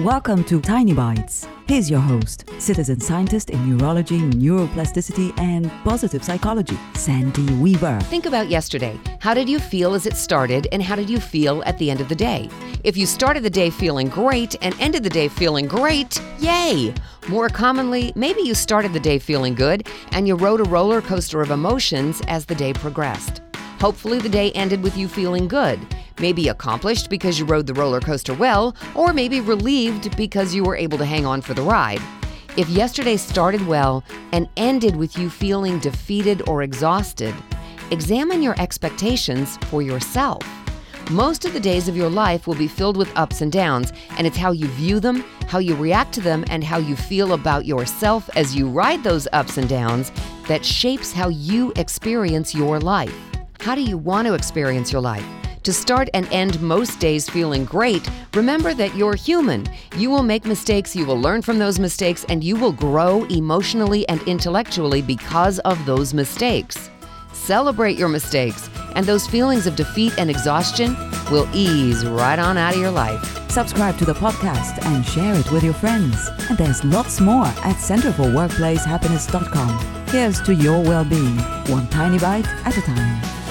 Welcome to Tiny Bites. Here's your host, citizen scientist in neurology, neuroplasticity, and positive psychology, Sandy Weaver. Think about yesterday. How did you feel as it started, and how did you feel at the end of the day? If you started the day feeling great and ended the day feeling great, yay! More commonly, maybe you started the day feeling good and you rode a roller coaster of emotions as the day progressed. Hopefully, the day ended with you feeling good. Maybe accomplished because you rode the roller coaster well, or maybe relieved because you were able to hang on for the ride. If yesterday started well and ended with you feeling defeated or exhausted, examine your expectations for yourself. Most of the days of your life will be filled with ups and downs, and it's how you view them, how you react to them, and how you feel about yourself as you ride those ups and downs that shapes how you experience your life. How do you want to experience your life? To start and end most days feeling great, remember that you're human. You will make mistakes, you will learn from those mistakes, and you will grow emotionally and intellectually because of those mistakes. Celebrate your mistakes, and those feelings of defeat and exhaustion will ease right on out of your life. Subscribe to the podcast and share it with your friends. And there's lots more at centerforworkplacehappiness.com. Here's to your well being, one tiny bite at a time.